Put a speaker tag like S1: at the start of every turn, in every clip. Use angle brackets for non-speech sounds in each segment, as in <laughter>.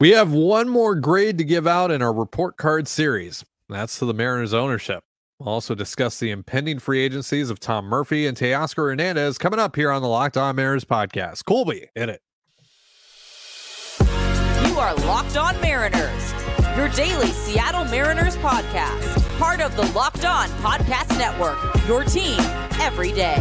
S1: We have one more grade to give out in our report card series. That's to the Mariners ownership. We'll also discuss the impending free agencies of Tom Murphy and Teoscar Hernandez coming up here on the Locked On Mariners podcast. Colby, in it.
S2: You are Locked On Mariners, your daily Seattle Mariners podcast, part of the Locked On Podcast Network, your team every day.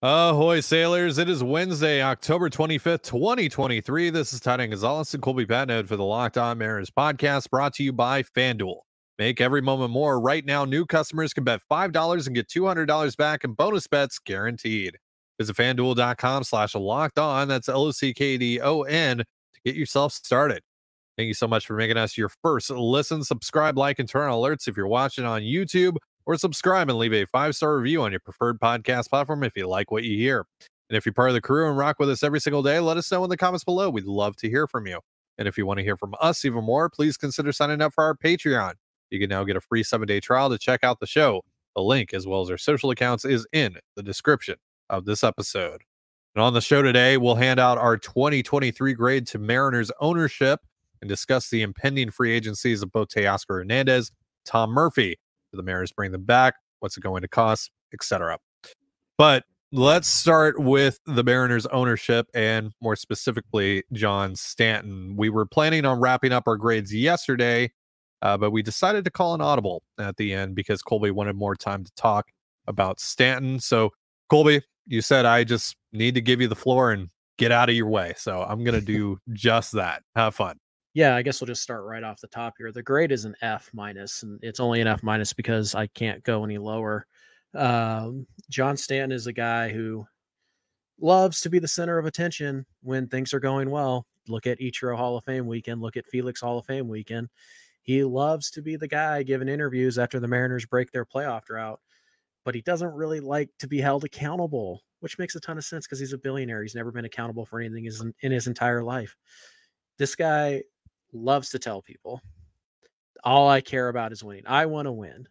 S1: Ahoy, sailors. It is Wednesday, October 25th, 2023. This is Ty Dane Gonzalez and Colby Patnode for the Locked On Mariners podcast brought to you by FanDuel. Make every moment more. Right now, new customers can bet $5 and get $200 back in bonus bets guaranteed. Visit fanduel.com slash locked on. That's L O C K D O N to get yourself started. Thank you so much for making us your first listen. Subscribe, like, and turn on alerts if you're watching on YouTube or subscribe and leave a five star review on your preferred podcast platform if you like what you hear. And if you're part of the crew and rock with us every single day, let us know in the comments below. We'd love to hear from you. And if you want to hear from us even more, please consider signing up for our Patreon. You can now get a free seven day trial to check out the show. The link, as well as our social accounts, is in the description of this episode. And on the show today, we'll hand out our 2023 grade to Mariners ownership and discuss the impending free agencies of both Teoscar Hernandez, Tom Murphy, the Mariners bring them back? What's it going to cost, etc. But let's start with the Mariners ownership and more specifically John Stanton. We were planning on wrapping up our grades yesterday, uh, but we decided to call an audible at the end because Colby wanted more time to talk about Stanton. So Colby, you said I just need to give you the floor and get out of your way. So I'm going <laughs> to do just that. Have fun
S3: yeah, I guess we'll just start right off the top here. The grade is an F minus, and it's only an F minus because I can't go any lower. Um, John Stanton is a guy who loves to be the center of attention when things are going well. Look at Ichiro Hall of Fame weekend. Look at Felix Hall of Fame weekend. He loves to be the guy giving interviews after the Mariners break their playoff drought, but he doesn't really like to be held accountable, which makes a ton of sense because he's a billionaire. He's never been accountable for anything in his entire life. This guy loves to tell people all I care about is winning. I want to win.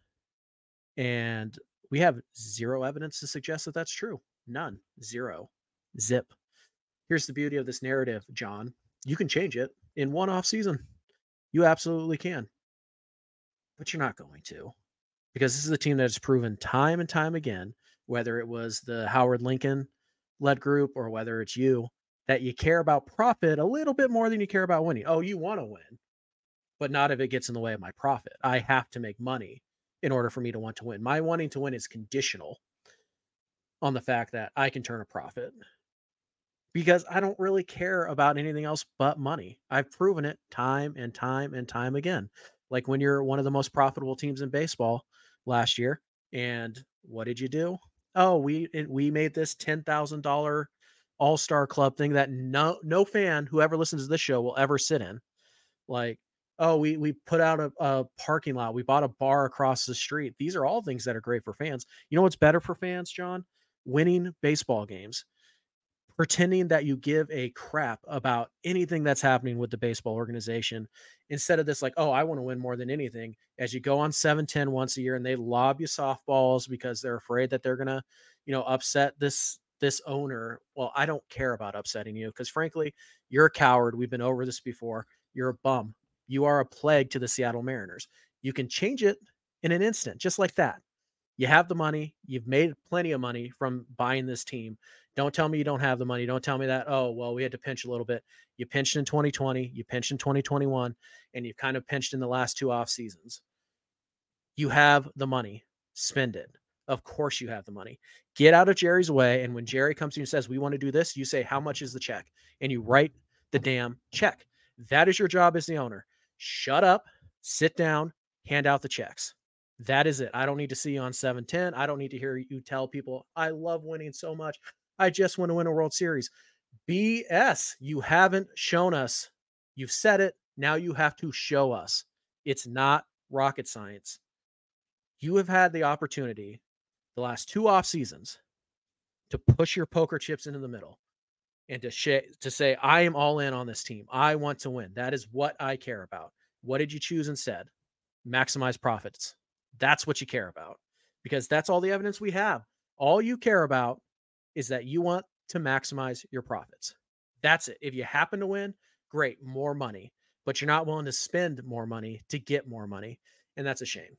S3: And we have zero evidence to suggest that that's true. None. Zero. Zip. Here's the beauty of this narrative, John. You can change it in one off season. You absolutely can. But you're not going to. Because this is a team that has proven time and time again, whether it was the Howard Lincoln led group or whether it's you, that you care about profit a little bit more than you care about winning. Oh, you want to win, but not if it gets in the way of my profit. I have to make money in order for me to want to win. My wanting to win is conditional on the fact that I can turn a profit because I don't really care about anything else but money. I've proven it time and time and time again. Like when you're one of the most profitable teams in baseball last year, and what did you do? Oh, we eh, we made this ten thousand dollar all star club thing that no no fan whoever listens to this show will ever sit in. Like, oh, we we put out a, a parking lot, we bought a bar across the street. These are all things that are great for fans. You know what's better for fans, John? Winning baseball games. Pretending that you give a crap about anything that's happening with the baseball organization instead of this, like, oh, I want to win more than anything. As you go on 710 once a year and they lob you softballs because they're afraid that they're going to, you know, upset this this owner, well, I don't care about upsetting you because frankly, you're a coward. We've been over this before. You're a bum. You are a plague to the Seattle Mariners. You can change it in an instant, just like that. You have the money. You've made plenty of money from buying this team. Don't tell me you don't have the money. Don't tell me that, oh, well, we had to pinch a little bit. You pinched in 2020, you pinched in 2021, and you've kind of pinched in the last two off seasons. You have the money. Spend it. Of course you have the money. Get out of Jerry's way. And when Jerry comes to you and says, We want to do this, you say, How much is the check? And you write the damn check. That is your job as the owner. Shut up, sit down, hand out the checks. That is it. I don't need to see you on 710. I don't need to hear you tell people, I love winning so much. I just want to win a World Series. BS. You haven't shown us. You've said it. Now you have to show us. It's not rocket science. You have had the opportunity the last two off seasons to push your poker chips into the middle and to sh- to say I am all in on this team. I want to win. That is what I care about. What did you choose instead? Maximize profits. That's what you care about because that's all the evidence we have. All you care about is that you want to maximize your profits. That's it. If you happen to win, great, more money. But you're not willing to spend more money to get more money. And that's a shame.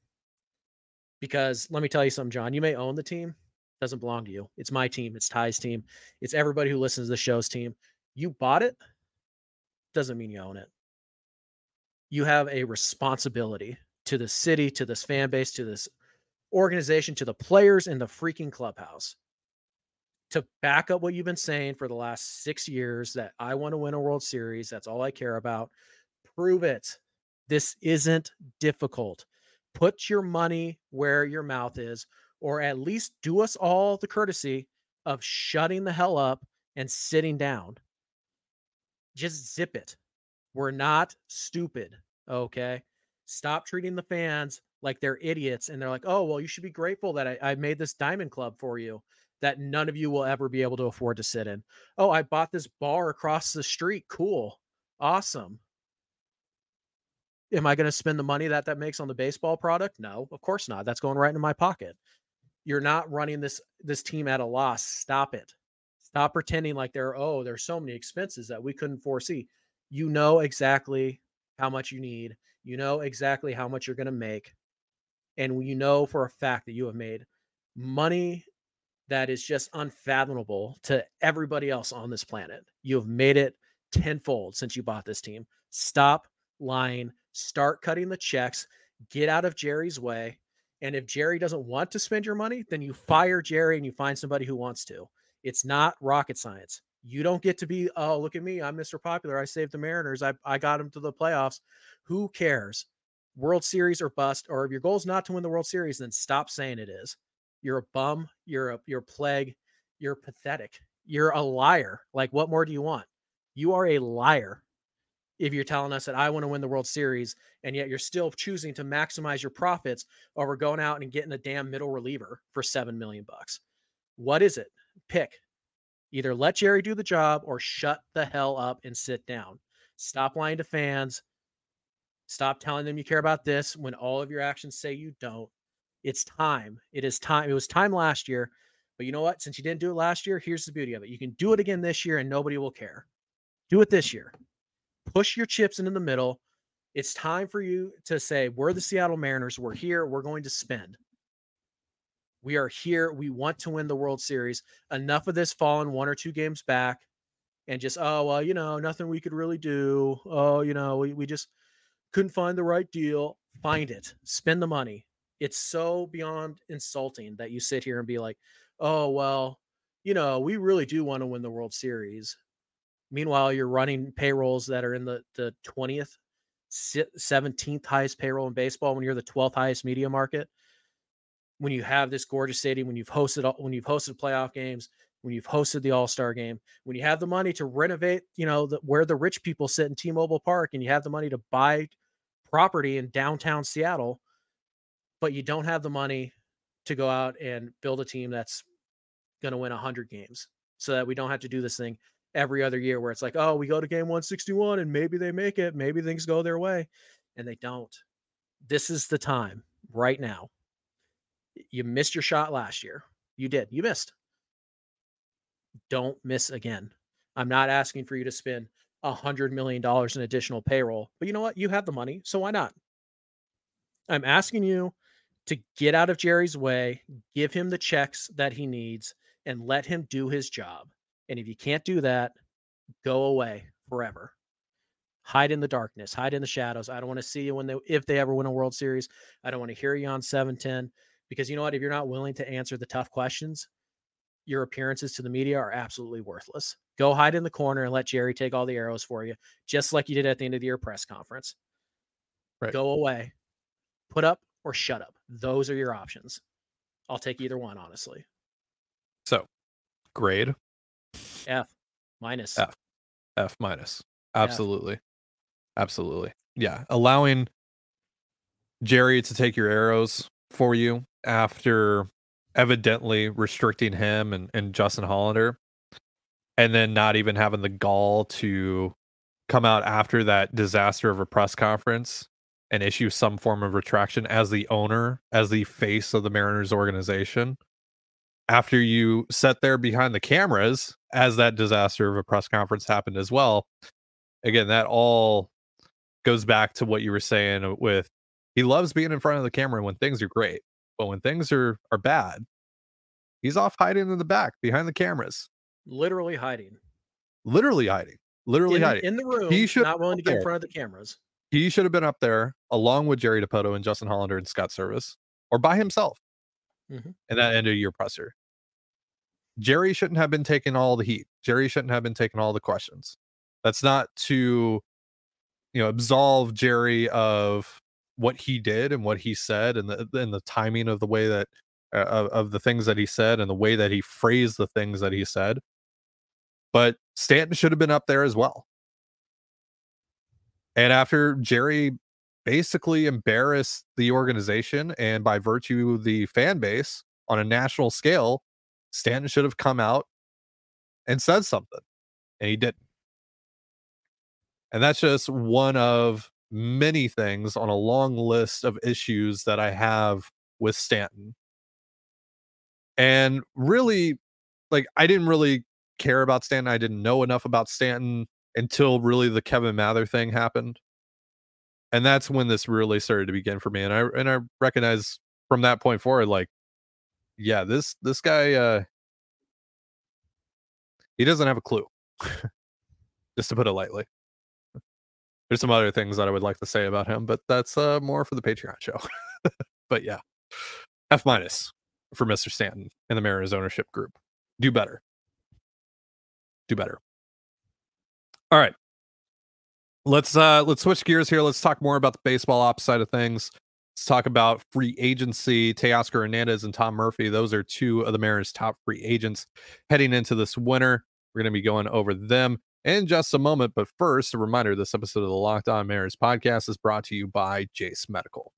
S3: Because let me tell you something, John, you may own the team, it doesn't belong to you. It's my team, it's Ty's team, it's everybody who listens to the show's team. You bought it, doesn't mean you own it. You have a responsibility to the city, to this fan base, to this organization, to the players in the freaking clubhouse to back up what you've been saying for the last six years that I want to win a World Series. That's all I care about. Prove it. This isn't difficult. Put your money where your mouth is, or at least do us all the courtesy of shutting the hell up and sitting down. Just zip it. We're not stupid. Okay. Stop treating the fans like they're idiots and they're like, oh, well, you should be grateful that I, I made this diamond club for you that none of you will ever be able to afford to sit in. Oh, I bought this bar across the street. Cool. Awesome. Am I going to spend the money that that makes on the baseball product? No, of course not. That's going right into my pocket. You're not running this this team at a loss. Stop it. Stop pretending like there oh, there's so many expenses that we couldn't foresee. You know exactly how much you need. You know exactly how much you're going to make. And you know for a fact that you have made money that is just unfathomable to everybody else on this planet. You have made it tenfold since you bought this team. Stop lying, start cutting the checks, get out of Jerry's way. And if Jerry doesn't want to spend your money, then you fire Jerry and you find somebody who wants to. It's not rocket science. You don't get to be, oh, look at me. I'm Mr. Popular. I saved the Mariners. I, I got them to the playoffs. Who cares? World Series or bust. Or if your goal is not to win the World Series, then stop saying it is. You're a bum. You're a you're a plague. You're pathetic. You're a liar. Like, what more do you want? You are a liar if you're telling us that I want to win the World Series and yet you're still choosing to maximize your profits over going out and getting a damn middle reliever for seven million bucks. What is it? Pick. Either let Jerry do the job or shut the hell up and sit down. Stop lying to fans. Stop telling them you care about this when all of your actions say you don't. It's time. It is time. It was time last year. But you know what? Since you didn't do it last year, here's the beauty of it. You can do it again this year and nobody will care. Do it this year. Push your chips into the middle. It's time for you to say, We're the Seattle Mariners. We're here. We're going to spend. We are here. We want to win the World Series. Enough of this falling one or two games back and just, oh, well, you know, nothing we could really do. Oh, you know, we, we just couldn't find the right deal. Find it. Spend the money it's so beyond insulting that you sit here and be like, oh, well, you know, we really do want to win the World Series. Meanwhile, you're running payrolls that are in the, the 20th, 17th highest payroll in baseball when you're the 12th highest media market. When you have this gorgeous stadium, when you've hosted when you've hosted playoff games, when you've hosted the All-Star game, when you have the money to renovate, you know, the, where the rich people sit in T-Mobile Park and you have the money to buy property in downtown Seattle, but you don't have the money to go out and build a team that's going to win 100 games so that we don't have to do this thing every other year where it's like, oh, we go to game 161 and maybe they make it, maybe things go their way, and they don't. This is the time right now. You missed your shot last year. You did. You missed. Don't miss again. I'm not asking for you to spend a hundred million dollars in additional payroll, but you know what? You have the money, so why not? I'm asking you to get out of Jerry's way, give him the checks that he needs, and let him do his job. And if you can't do that, go away forever. Hide in the darkness, hide in the shadows. I don't want to see you when they if they ever win a World Series. I don't want to hear you on 710 because you know what? If you're not willing to answer the tough questions, your appearances to the media are absolutely worthless. Go hide in the corner and let Jerry take all the arrows for you, just like you did at the end of the year press conference. Right. Go away. Put up or shut up. Those are your options. I'll take either one, honestly.
S1: So, grade
S3: F minus.
S1: F. F minus. Absolutely. F. Absolutely. Yeah. Allowing Jerry to take your arrows for you after evidently restricting him and, and Justin Hollander, and then not even having the gall to come out after that disaster of a press conference and issue some form of retraction as the owner, as the face of the Mariners organization. After you sat there behind the cameras as that disaster of a press conference happened as well. Again, that all goes back to what you were saying with he loves being in front of the camera when things are great, but when things are are bad, he's off hiding in the back behind the cameras,
S3: Literally hiding.
S1: literally hiding, literally
S3: in,
S1: hiding.
S3: in the room.
S1: He should
S3: not willing to get in front of the cameras.
S1: he should have been up there along with Jerry Dipoto and Justin Hollander and Scott Servais, or by himself
S3: Mhm.
S1: in that end of year presser. Jerry shouldn't have been taking all the heat. Jerry shouldn't have been taking all the questions. That's not to, you know, absolve Jerry of what he did and what he said and the and the timing of the way that uh, of, of the things that he said and the way that he phrased the things that he said. But Stanton should have been up there as well. And after Jerry basically embarrassed the organization and by virtue of the fan base on a national scale, Stanton should have come out and said something. And he didn't. And that's just one of many things on a long list of issues that I have with Stanton. And really, like, I didn't really care about Stanton. I didn't know enough about Stanton until really the Kevin Mather thing happened. And that's when this really started to begin for me. And I and I recognize from that point forward, like, yeah, this this guy uh he doesn't have a clue. <laughs> Just to put it lightly. There's some other things that I would like to say about him, but that's uh more for the Patreon show. <laughs> but yeah. F minus for Mr. Stanton and the Mariners ownership group. Do better. Do better. All right. Let's uh let's switch gears here. Let's talk more about the baseball ops side of things. Let's talk about free agency. Teoscar Hernandez and Tom Murphy. Those are two of the Mariners' top free agents heading into this winter. We're going to be going over them in just a moment. But first, a reminder this episode of the Locked On Mariners podcast is brought to you by Jase Medical.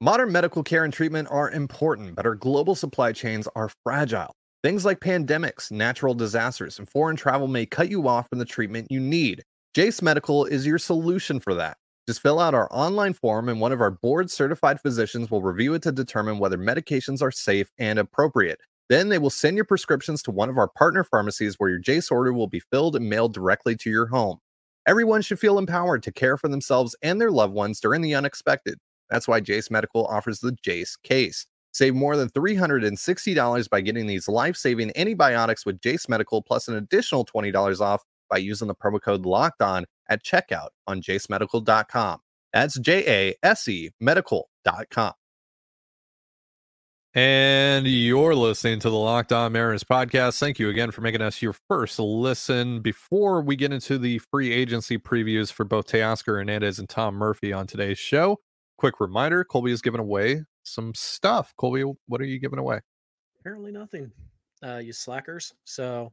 S1: Modern medical care and treatment are important, but our global supply chains are fragile. Things like pandemics, natural disasters, and foreign travel may cut you off from the treatment you need. Jase Medical is your solution for that. Just fill out our online form, and one of our board certified physicians will review it to determine whether medications are safe and appropriate. Then they will send your prescriptions to one of our partner pharmacies where your Jase order will be filled and mailed directly to your home. Everyone should feel empowered to care for themselves and their loved ones during the unexpected. That's why Jase Medical offers the Jase case. Save more than $360 by getting these life saving antibiotics with Jase Medical plus an additional $20 off by using the promo code locked on at checkout on jasemedical.com. That's J A S E medical.com. And you're listening to the Locked On Mariners podcast. Thank you again for making us your first listen. Before we get into the free agency previews for both Teoscar Hernandez and Tom Murphy on today's show, quick reminder Colby is giving away some stuff. Colby, what are you giving away?
S3: Apparently nothing. Uh, you slackers. So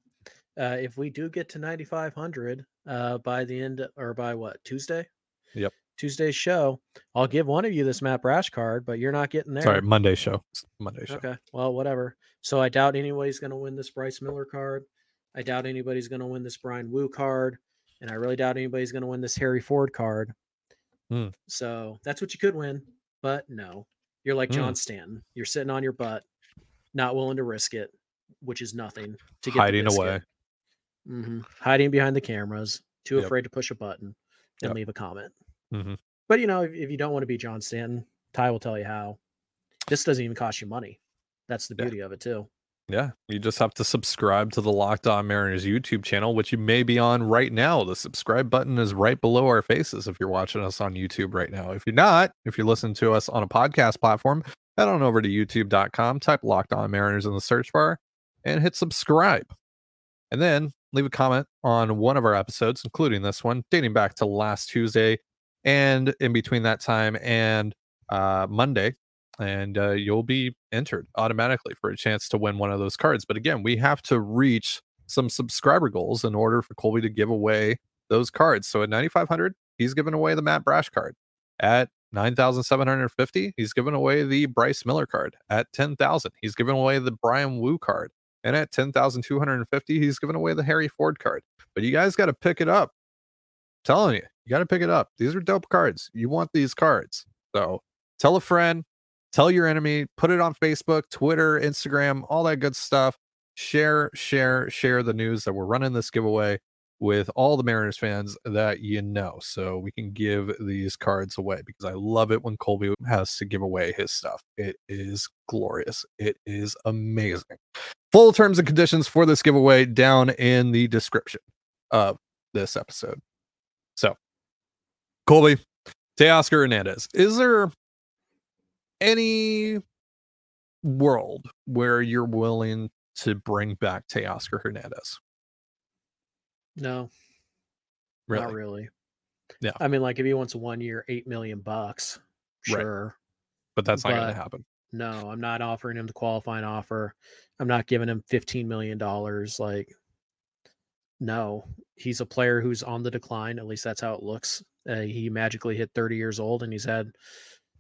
S3: uh, if we do get to 9,500 uh, by the end or by what Tuesday?
S1: Yep.
S3: Tuesday's show. I'll give one of you this Matt Brash card, but you're not getting there.
S1: Sorry, Monday show. Monday show.
S3: Okay. Well, whatever. So I doubt anybody's going to win this Bryce Miller card. I doubt anybody's going to win this Bryan Woo card. And I really doubt anybody's going to win this Harry Ford card.
S1: Hmm.
S3: So that's what you could win. But no, you're like
S1: Hmm.
S3: John Stanton. You're sitting on your butt, not willing to risk it, which is nothing to get
S1: Hiding away.
S3: Hmm Hiding behind the cameras, too
S1: Yep.
S3: afraid to push a button and
S1: Yep.
S3: leave a comment.
S1: Mhm.
S3: But you know, if, if you don't want to be John Stanton, Ty will tell you how. This doesn't even cost you money. That's the
S1: Yeah.
S3: beauty of it too.
S1: Yeah, you just have to subscribe to the Locked On Mariners YouTube channel, which you may be on right now. The subscribe button is right below our faces if you're watching us on YouTube right now. If you're not, if you're listening to us on a podcast platform, head on over to youtube.com, type Locked On Mariners in the search bar, and hit subscribe. And then leave a comment on one of our episodes, including this one, dating back to last Tuesday and in between that time and uh, Monday and uh, you'll be entered automatically for a chance to win one of those cards. But again, we have to reach some subscriber goals in order for Colby to give away those cards. So at 9,500, he's giving away the Matt Brash card. At 9,750, he's giving away the Bryce Miller card. At 10,000, he's giving away the Bryan Woo card. And at 10,250, he's giving away the Harry Ford card. But you guys got to pick it up. I'm telling you, you got to pick it up. These are dope cards. You want these cards. So tell a friend, tell your enemy, put it on Facebook, Twitter, Instagram, all that good stuff. Share, share, share the news that we're running this giveaway with all the Mariners fans that you know. So we can give these cards away because I love it when Colby has to give away his stuff. It is glorious. It is amazing. Full terms and conditions for this giveaway down in the description of this episode. So, Colby, Teoscar Hernandez, is there any world where you're willing to bring back Teoscar Hernandez?
S3: No,
S1: Really?
S3: not really.
S1: Yeah.
S3: I mean, like if he wants a one year, eight million bucks,
S1: Right.
S3: sure.
S1: But that's not gonna happen.
S3: No, I'm not offering him the qualifying offer. I'm not giving him $15 million. Like, no, he's a player who's on the decline. At least that's how it looks. Uh, he magically hit 30 years old and he's had,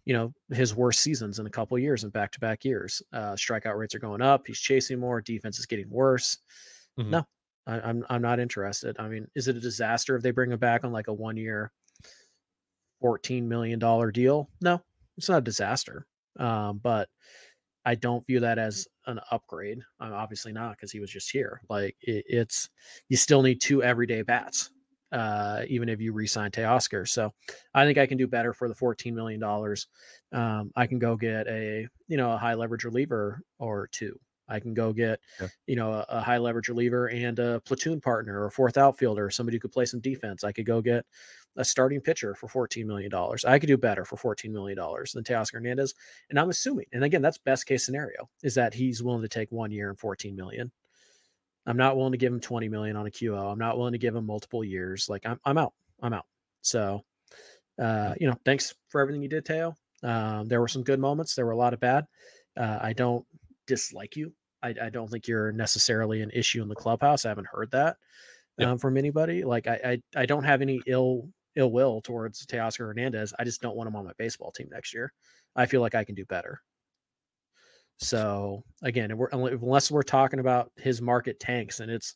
S3: you know, his worst seasons in a couple years and back to back years. Uh, strikeout rates are going up. He's chasing more. Defense is getting worse.
S1: Mhm.
S3: No, I, I'm, I'm not interested. I mean, is it a disaster if they bring him back on like a one year, $14 million deal? No, it's not a disaster. Um, but I don't view that as an upgrade. I'm obviously not because he was just here. Like it, it's you still need two everyday bats, uh, even if you re-sign Teoscar. So I think I can do better for the 14 million dollars. Um, I can go get a you know a high leverage reliever or two. I can go get
S1: Yeah.
S3: you know a, a high leverage reliever and a platoon partner or a fourth outfielder, somebody who could play some defense. I could go get a starting pitcher for $14 million. I could do better for $14 million than Teoscar Hernandez. And I'm assuming, and again, that's best case scenario, is that he's willing to take one year and 14 million. I'm not willing to give him 20 million on a QO. I'm not willing to give him multiple years. Like I'm, I'm out. I'm out. So, uh, you know, thanks for everything you did, Teo. Um, there were some good moments. There were a lot of bad. Uh, I don't dislike you. I, I don't think you're necessarily an issue in the clubhouse. I haven't heard that
S1: Yep.
S3: um, from anybody. Like I, I, I don't have any ill ill will towards Teoscar Hernandez. I just don't want him on my baseball team next year. I feel like I can do better. So again, we're, unless we're talking about his market tanks and it's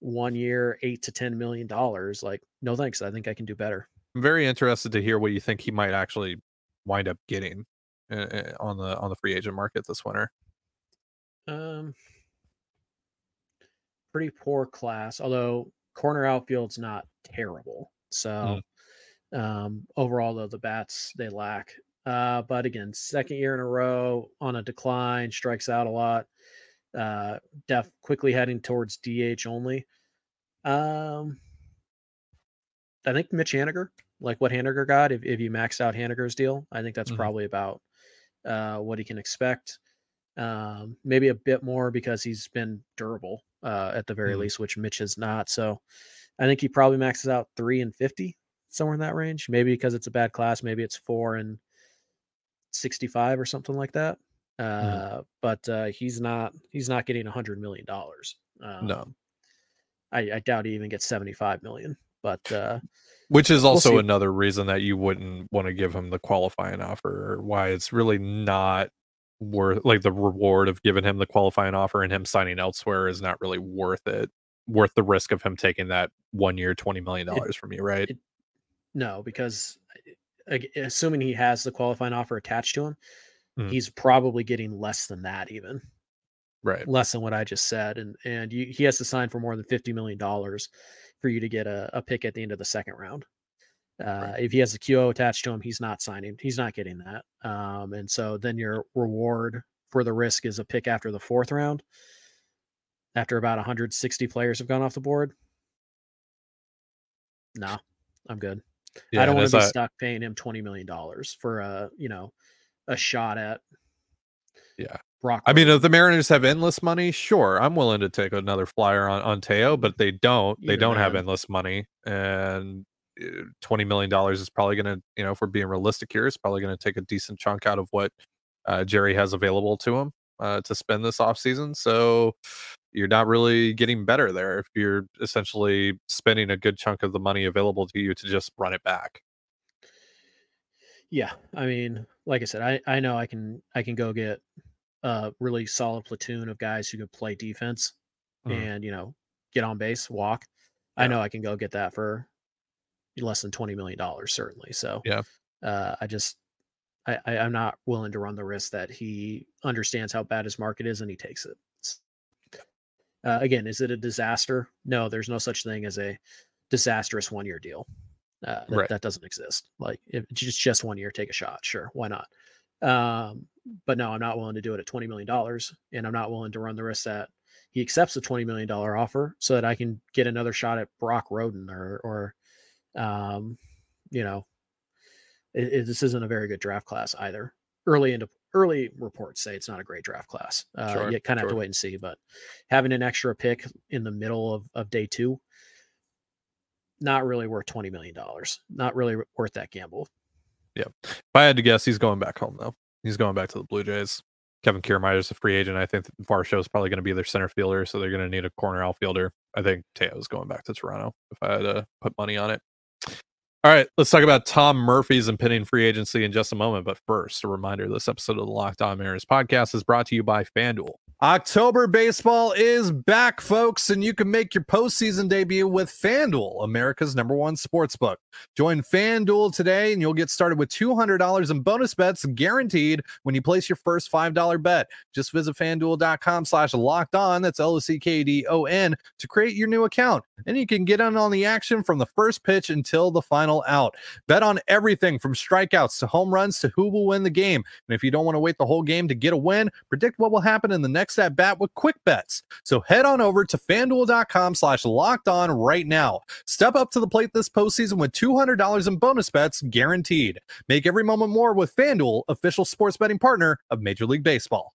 S3: one year, eight to ten million dollars, like no thanks. I think I can do better.
S1: I'm very interested to hear what you think he might actually wind up getting uh, uh, on the on the free agent market this winter.
S3: Um, pretty poor class, although corner outfield's not terrible. So, um, overall though the bats they lack. Uh, but again, second year in a row on a decline, strikes out a lot. Uh, def quickly heading towards DH only. Um, I think Mitch Haniger, like what Haniger got, if, if you maxed out Haniger's deal, I think that's
S1: Mhm.
S3: probably about uh, what he can expect. Um, maybe a bit more because he's been durable uh, at the very
S1: Mhm.
S3: least, which Mitch is not. So I think he probably maxes out three and 50, somewhere in that range. Maybe because it's a bad class, maybe it's four and 65 or something like that. Uh, But uh, he's not he's not getting a hundred million dollars. Um,
S1: No.
S3: I, I doubt he even gets 75 million. But uh,
S1: Which is
S3: We'll
S1: also another reason that you wouldn't want to give him the qualifying offer, or why it's really not worth like the reward of giving him the qualifying offer and him signing elsewhere is not really worth it, worth the risk of him taking that one year, $20 million from you, right?
S3: it- no, because uh, assuming he has the qualifying offer attached to him,
S1: Mhm.
S3: he's probably getting less than that even.
S1: right.
S3: less than what I just said, and and you, he has to sign for more than fifty million dollars for you to get a, a pick at the end of the second round. Uh, If he has a QO attached to him, he's not signing. He's not getting that. Um, and so then your reward for the risk is a pick after the fourth round. After about 160 players have gone off the board. No, I'm good.
S1: Yeah,
S3: I don't want to be
S1: I-
S3: stuck paying him 20 million dollars for a you know a shot at
S1: Yeah.
S3: Brock.
S1: I mean, if the Mariners have endless money, sure, I'm willing to take another flyer on, on Teo, but they don't. They don't have endless money, and twenty million dollars is probably going to, you know, if we're being realistic here, it's probably going to take a decent chunk out of what uh, Jerry has available to him uh, to spend this offseason. So you're not really getting better there if you're essentially spending a good chunk of the money available to you to just run it back.
S3: Yeah, I mean, like I said, I I know I can I can go get a really solid platoon of guys who can play defense
S1: Mhm.
S3: and you know get on base, walk. I know I can go get that for less than twenty million dollars, certainly. So
S1: Yeah.
S3: uh, I just I, I I'm not willing to run the risk that he understands how bad his market is and he takes it. Uh, again, is it a disaster? No, there's no such thing as a disastrous one year deal. Uh, that,
S1: Right.
S3: that doesn't exist. Like if it's just just one year, take a shot. Sure, why not? Um, but no, I'm not willing to do it at twenty million dollars, and I'm not willing to run the risk that he accepts a twenty million dollar offer so that I can get another shot at Brock Rodden or or um, you know, it, it- this isn't a very good draft class either. Early into early reports say it's not a great draft class. Uh,
S1: Sure,
S3: you kind of have to wait and see. But having an extra pick in the middle of, of day two, not really worth twenty million dollars. Not really worth that gamble. Yeah.
S1: If I had to guess, he's going back home though. He's going back to the Blue Jays. Kevin Kiermaier's a free agent. I think Varsho is probably going to be their center fielder, so they're going to need a corner outfielder. I think Teo's going back to Toronto if I had to put money on it. All right, let's talk about Tom Murphy's impending free agency in just a moment. But first, a reminder this episode of the Locked On Mariners podcast is brought to you by FanDuel. October baseball is back, folks, and you can make your postseason debut with FanDuel, America's number one sports book. Join FanDuel today and you'll get started with $200 in bonus bets guaranteed when you place your first $5 bet. Just visit fanduel.com slash locked on. That's L O C K D O N to create your new account. And you can get in on the action from the first pitch until the final out. Bet on everything from strikeouts to home runs to who will win the game. And if you don't want to wait the whole game to get a win, predict what will happen in the next at bat with quick bets. So head on over to fanduel.com slash locked on right now. Step up to the plate this postseason with $200 in bonus bets guaranteed. Make every moment more with FanDuel, official sports betting partner of Major League Baseball.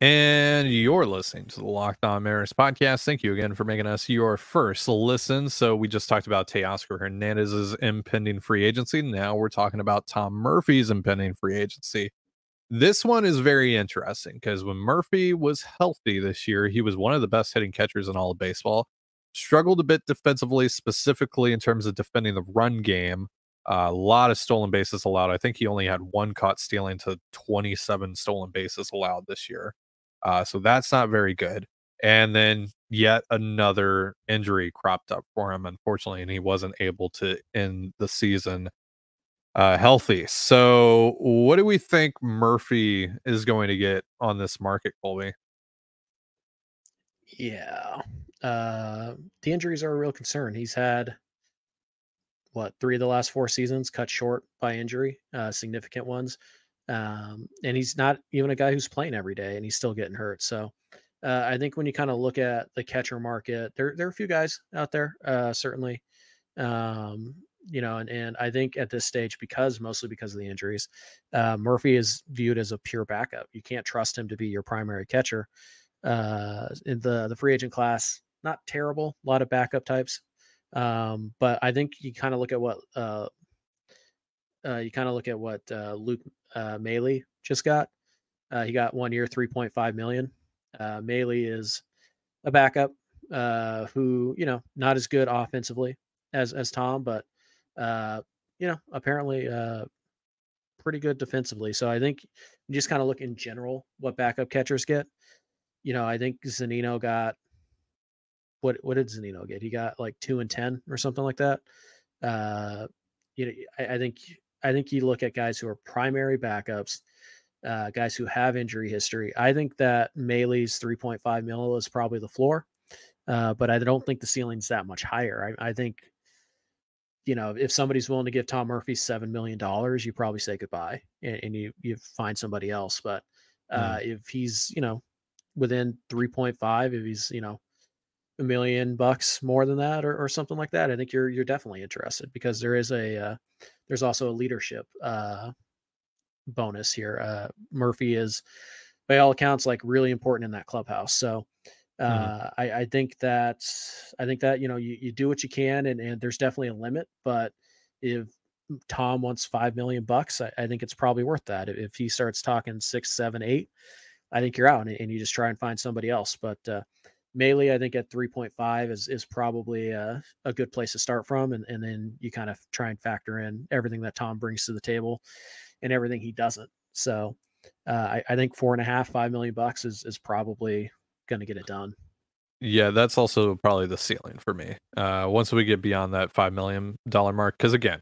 S1: And you're listening to the Locked On Mariners podcast. Thank you again for making us your first listen. So we just talked about Teoscar Hernandez's impending free agency. Now we're talking about Tom Murphy's impending free agency. This one is very interesting because when Murphy was healthy this year, he was one of the best hitting catchers in all of baseball. Struggled a bit defensively, specifically in terms of defending the run game. a lot of stolen bases allowed. I think he only had one caught stealing to 27 stolen bases allowed this year. Uh, so that's not very good. And then yet another injury cropped up for him, unfortunately, and he wasn't able to end the season uh, healthy. So, what do we think Murphy is going to get on this market, Colby?
S3: Yeah. Uh, the injuries are a real concern. He's had what three of the last four seasons cut short by injury, uh, significant ones. Um, and he's not even a guy who's playing every day, and he's still getting hurt. So uh, I think when you kind of look at the catcher market, there there are a few guys out there, uh, certainly. Um, you know, and, and I think at this stage, because mostly because of the injuries, uh, Murphy is viewed as a pure backup. You can't trust him to be your primary catcher. Uh, in the the free agent class, not terrible, a lot of backup types. Um, but I think you kind of look at what uh, uh, you kind of look at what uh, Luke uh, Maile just got. Uh, he got one year, three point five million. Uh, Maile is a backup uh, who you know not as good offensively as as Tom, but uh, you know apparently uh, pretty good defensively. So I think you just kind of look in general what backup catchers get. You know, I think Zunino got what what did Zunino get? He got like two and ten or something like that. Uh, you know, I, I think I think you look at guys who are primary backups, uh, guys who have injury history. I think that point five mil is probably the floor, uh, but I don't think the ceiling's that much higher. I, I think, you know, if somebody's willing to give Tom Murphy seven million dollars, you probably say goodbye and, and you you find somebody else. But uh, if he's you know within three point five, if he's you know a million bucks more than that or, or something like that, I think you're you're definitely interested because there is a uh, there's also a leadership uh, bonus here. Uh, Murphy is, by all accounts, like really important in that clubhouse. So uh, I, I think that I think that you know you, you do what you can, and, and there's definitely a limit. But if Tom wants five million bucks, I, I think it's probably worth that. If, if he starts talking six, seven, eight, I think you're out, and, and you just try and find somebody else. But uh, Maile, I think at 3.5 is is probably a, a good place to start from, and and then you kind of try and factor in everything that Tom brings to the table, and everything he doesn't. So uh, I, I think four and a half, five million bucks is is probably going to get it done.
S1: Yeah, that's also probably the ceiling for me. Uh, once we get beyond that five million dollar mark, because again,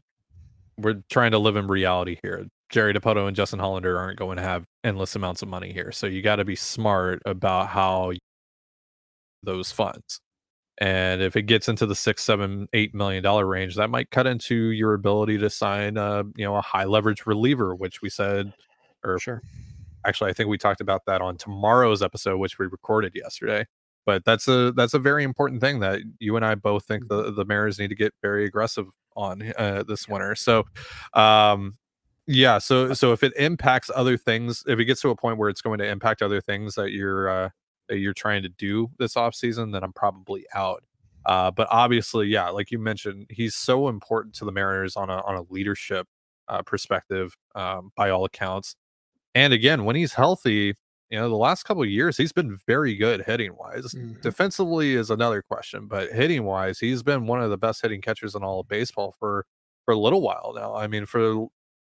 S1: we're trying to live in reality here. Jerry Dipoto and Justin Hollander aren't going to have endless amounts of money here. So you got to be smart about how those funds. And if it gets into the six, seven, eight million dollar range, that might cut into your ability to sign a you know a high leverage reliever, which we said, or
S3: Sure.
S1: actually I think we talked about that on tomorrow's episode, which we recorded yesterday. But that's a that's a very important thing that you and I both think the the Mariners need to get very aggressive on uh, this winter. So, um, yeah. So so if it impacts other things, if it gets to a point where it's going to impact other things that you're uh, that you're trying to do this off season, then I'm probably out. Uh, but obviously, yeah, like you mentioned, he's so important to the Mariners on a on a leadership uh, perspective, um, by all accounts. And again, when he's healthy, you know, the last couple of years he's been very good hitting wise.
S3: Mhm.
S1: Defensively is another question, but hitting wise, he's been one of the best hitting catchers in all of baseball for for a little while now. I mean, for the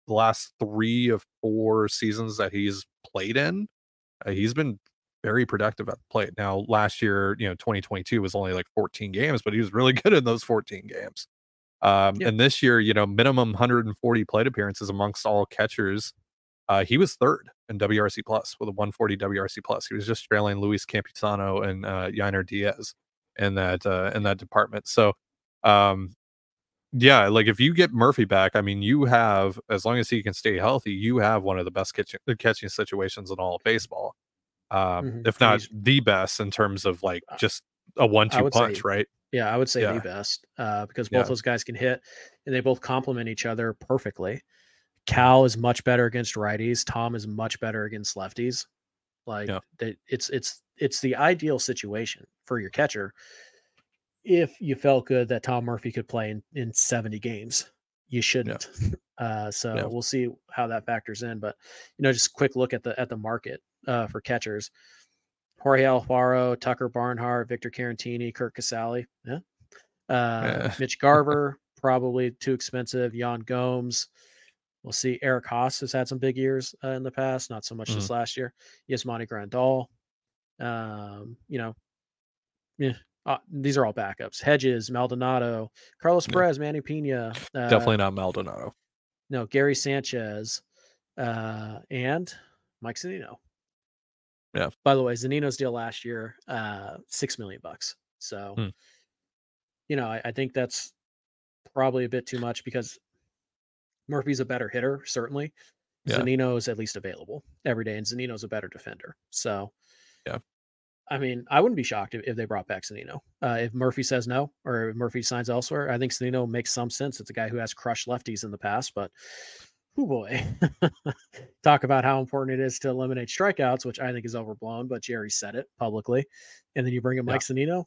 S1: last three of four seasons that he's played in, uh, he's been very productive at the plate. Now, last year, you know, 2022 was only like 14 games, but he was really <laughs> good in those 14 games. Um,
S3: Yeah.
S1: And this year, you know, minimum 140 plate appearances amongst all catchers. Uh, he was third in WRC plus with a 140 WRC plus. He was just trailing Luis Campusano and uh, Yainer Diaz in that uh, in that department. So, um, yeah, like if you get Murphy back, I mean, you have as long as he can stay healthy, you have one of the best catching catching situations in all of baseball. Um,
S3: Mhm.
S1: if not
S3: He's-
S1: the best in terms of like
S3: Uh,
S1: just a one-two
S3: would say-
S1: punch, right?
S3: Yeah, I would say
S1: Yeah.
S3: the best uh, because
S1: Yeah.
S3: both those guys can hit and they both complement each other perfectly. Cal is much better against righties. Tom is much better against lefties. Like
S1: Yeah.
S3: that, it's it's it's the ideal situation for your catcher. If you felt good that Tom Murphy could play in, in 70 games, you shouldn't. <laughs> Uh, so
S1: Yeah.
S3: we'll see how that factors in. But you know, just a quick look at the at the market uh, for catchers. Jorge Alfaro, Tucker Barnhart, Victor Caratini, Curt Casali. Yeah. Uh,
S1: Yeah. <laughs>
S3: Mitch Garver, probably too expensive. Yan Gomes. We'll see. Eric Haase has had some big years uh, in the past, not so much this last year. Yasmani Grandal. Um, you know, yeah, uh, these are all backups. Hedges, Maldonado, Carlos
S1: Yeah.
S3: Perez, Manny Pina. Uh,
S1: Definitely not Maldonado.
S3: no, Gary Sanchez, uh, and Mike Zunino.
S1: Yeah.
S3: By the way, Zunino's deal last year, uh, six million bucks. So,
S1: Hmm.
S3: you know, I, I think that's probably a bit too much because Murphy's a better hitter, certainly.
S1: Yeah.
S3: Zunino is at least available every day, and Zunino's a better defender. So,
S1: Yeah.
S3: I mean, I wouldn't be shocked if, if they brought back Zunino. Uh, if Murphy says no, or if Murphy signs elsewhere, I think Zunino makes some sense. It's a guy who has crushed lefties in the past, but oh boy, <laughs> talk about how important it is to eliminate strikeouts, which I think is overblown. But Jerry said it publicly, and then you bring in
S1: Yeah.
S3: Mike Zunino.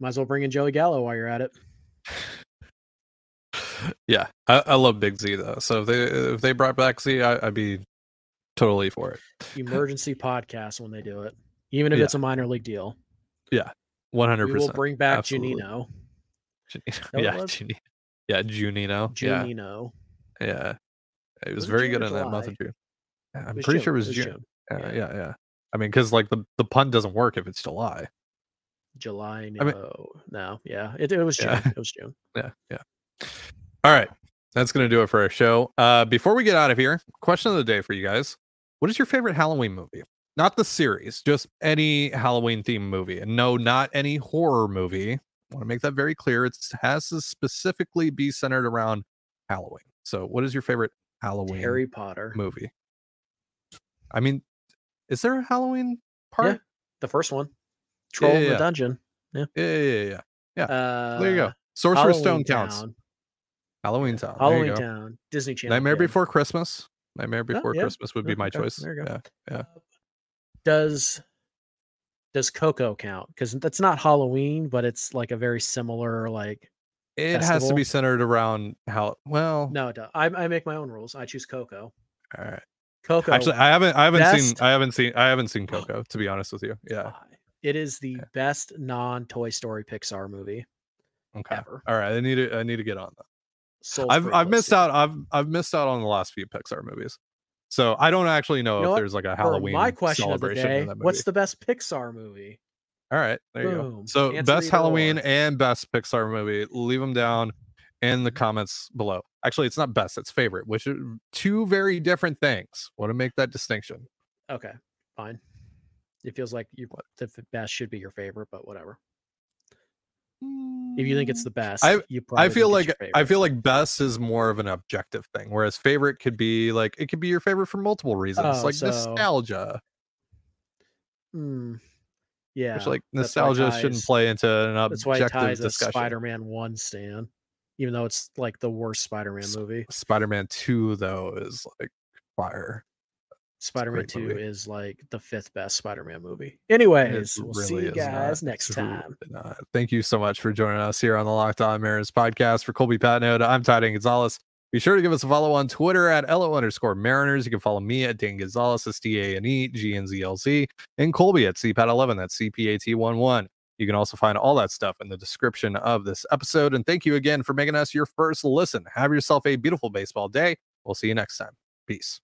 S3: Might as well bring in Joey Gallo while you're at it.
S1: yeah, I, I love Big Z though. So if they if they brought back Z, I, I'd be totally for it.
S3: Emergency podcast when they do it, even if
S1: Yeah.
S3: it's a minor league deal.
S1: Yeah, one hundred percent.
S3: We will bring back
S1: Absolutely.
S3: Janino. <laughs>
S1: Yeah,
S3: what it
S1: yeah, Junino. Yeah,
S3: Junino.
S1: yeah. It was
S3: Was
S1: very good in that month of June. Yeah, I'm pretty
S3: June,
S1: sure it
S3: it
S1: was,
S3: was
S1: June.
S3: June.
S1: Yeah,
S3: Yeah.
S1: yeah, yeah. I mean, because like the the pun doesn't work if it's July.
S3: July. No,
S1: I mean-
S3: no, yeah, it, it was June.
S1: Yeah.
S3: It was June. <laughs>
S1: Yeah, yeah. All right, that's gonna do it for our show. Uh, before we get out of here, question of the day for you guys: What is your favorite Halloween movie? Not the series, just any Halloween themed movie, and no, not any horror movie. I want to make that very clear. It has to specifically be centered around Halloween. So, what is your favorite Halloween
S3: Harry Potter.
S1: movie? I mean, is there a Halloween part?
S3: The first one. Troll
S1: yeah,
S3: in the
S1: yeah.
S3: dungeon.
S1: Yeah, yeah, yeah. yeah.
S3: Uh,
S1: there you go. Sorcerer's
S3: Halloween
S1: Stone counts.
S3: Town.
S1: Halloween Town. there you
S3: Halloween
S1: go.
S3: Town. Disney Channel.
S1: Nightmare. Before Christmas. Nightmare Before
S3: yeah.
S1: Christmas would be my choice.
S3: there you go.
S1: Yeah, yeah.
S3: Uh, Does does Coco count? Because that's not Halloween, but it's like a very similar like.
S1: It has to be centered around how. Well,
S3: No, it does. I, I make my own rules. I choose Coco.
S1: all right.
S3: Coco.
S1: Actually, I haven't. I haven't seen. I haven't seen. I haven't seen oh. Coco. To be honest with you. Yeah.
S3: It is the
S1: Yeah.
S3: best non Toy Story Pixar movie
S1: Okay.
S3: ever.
S1: All right. I need to. I need to get on that.
S3: Soul
S1: I've I've missed out. I've I've missed out on the last few Pixar movies. So I don't actually know
S3: You know
S1: if
S3: what?
S1: there's like a
S3: For
S1: Halloween
S3: my question of the day,
S1: in that movie.
S3: what's the best Pixar movie?
S1: All right, there you go. So
S3: Answer
S1: best Halloween
S3: or.
S1: and best Pixar movie. Leave them down in the comments below. Actually, it's not best, it's favorite, which are two very different things. Want to make that distinction.
S3: Okay, fine. It feels like you the best should be your favorite, but whatever. If you think it's the best,
S1: I-
S3: you
S1: I feel like I feel like best is more of an objective thing, whereas favorite could be like it could be your favorite for multiple reasons,
S3: Oh,
S1: like
S3: so-
S1: nostalgia.
S3: Hmm. Yeah,
S1: which like nostalgia shouldn't play into an objective
S3: That's why
S1: objective
S3: ties a
S1: discussion.
S3: Spider-Man one stand, even though it's like the worst Spider-Man
S1: S-
S3: movie.
S1: Spider-Man Two though is like fire.
S3: Spider-Man two
S1: movie.
S3: is like the fifth best Spider-Man movie. Anyways,
S1: It
S3: we'll see
S1: really
S3: you
S1: is not.
S3: guys next
S1: really
S3: time.
S1: Thank you so much for joining us here on the Locked On Mariners podcast. For Colby Patnode, I'm Ty Dane Gonzalez. Be sure to give us a follow on Twitter at LO underscore Mariners. You can follow me at Dane Gonzalez, S T A N E G N Z L Z, and Colby at CPAT11, that's CPAT11. You can also find all that stuff in the description of this episode. And thank you again for making us your first listen. Have yourself a beautiful baseball day. We'll see you next time. Peace.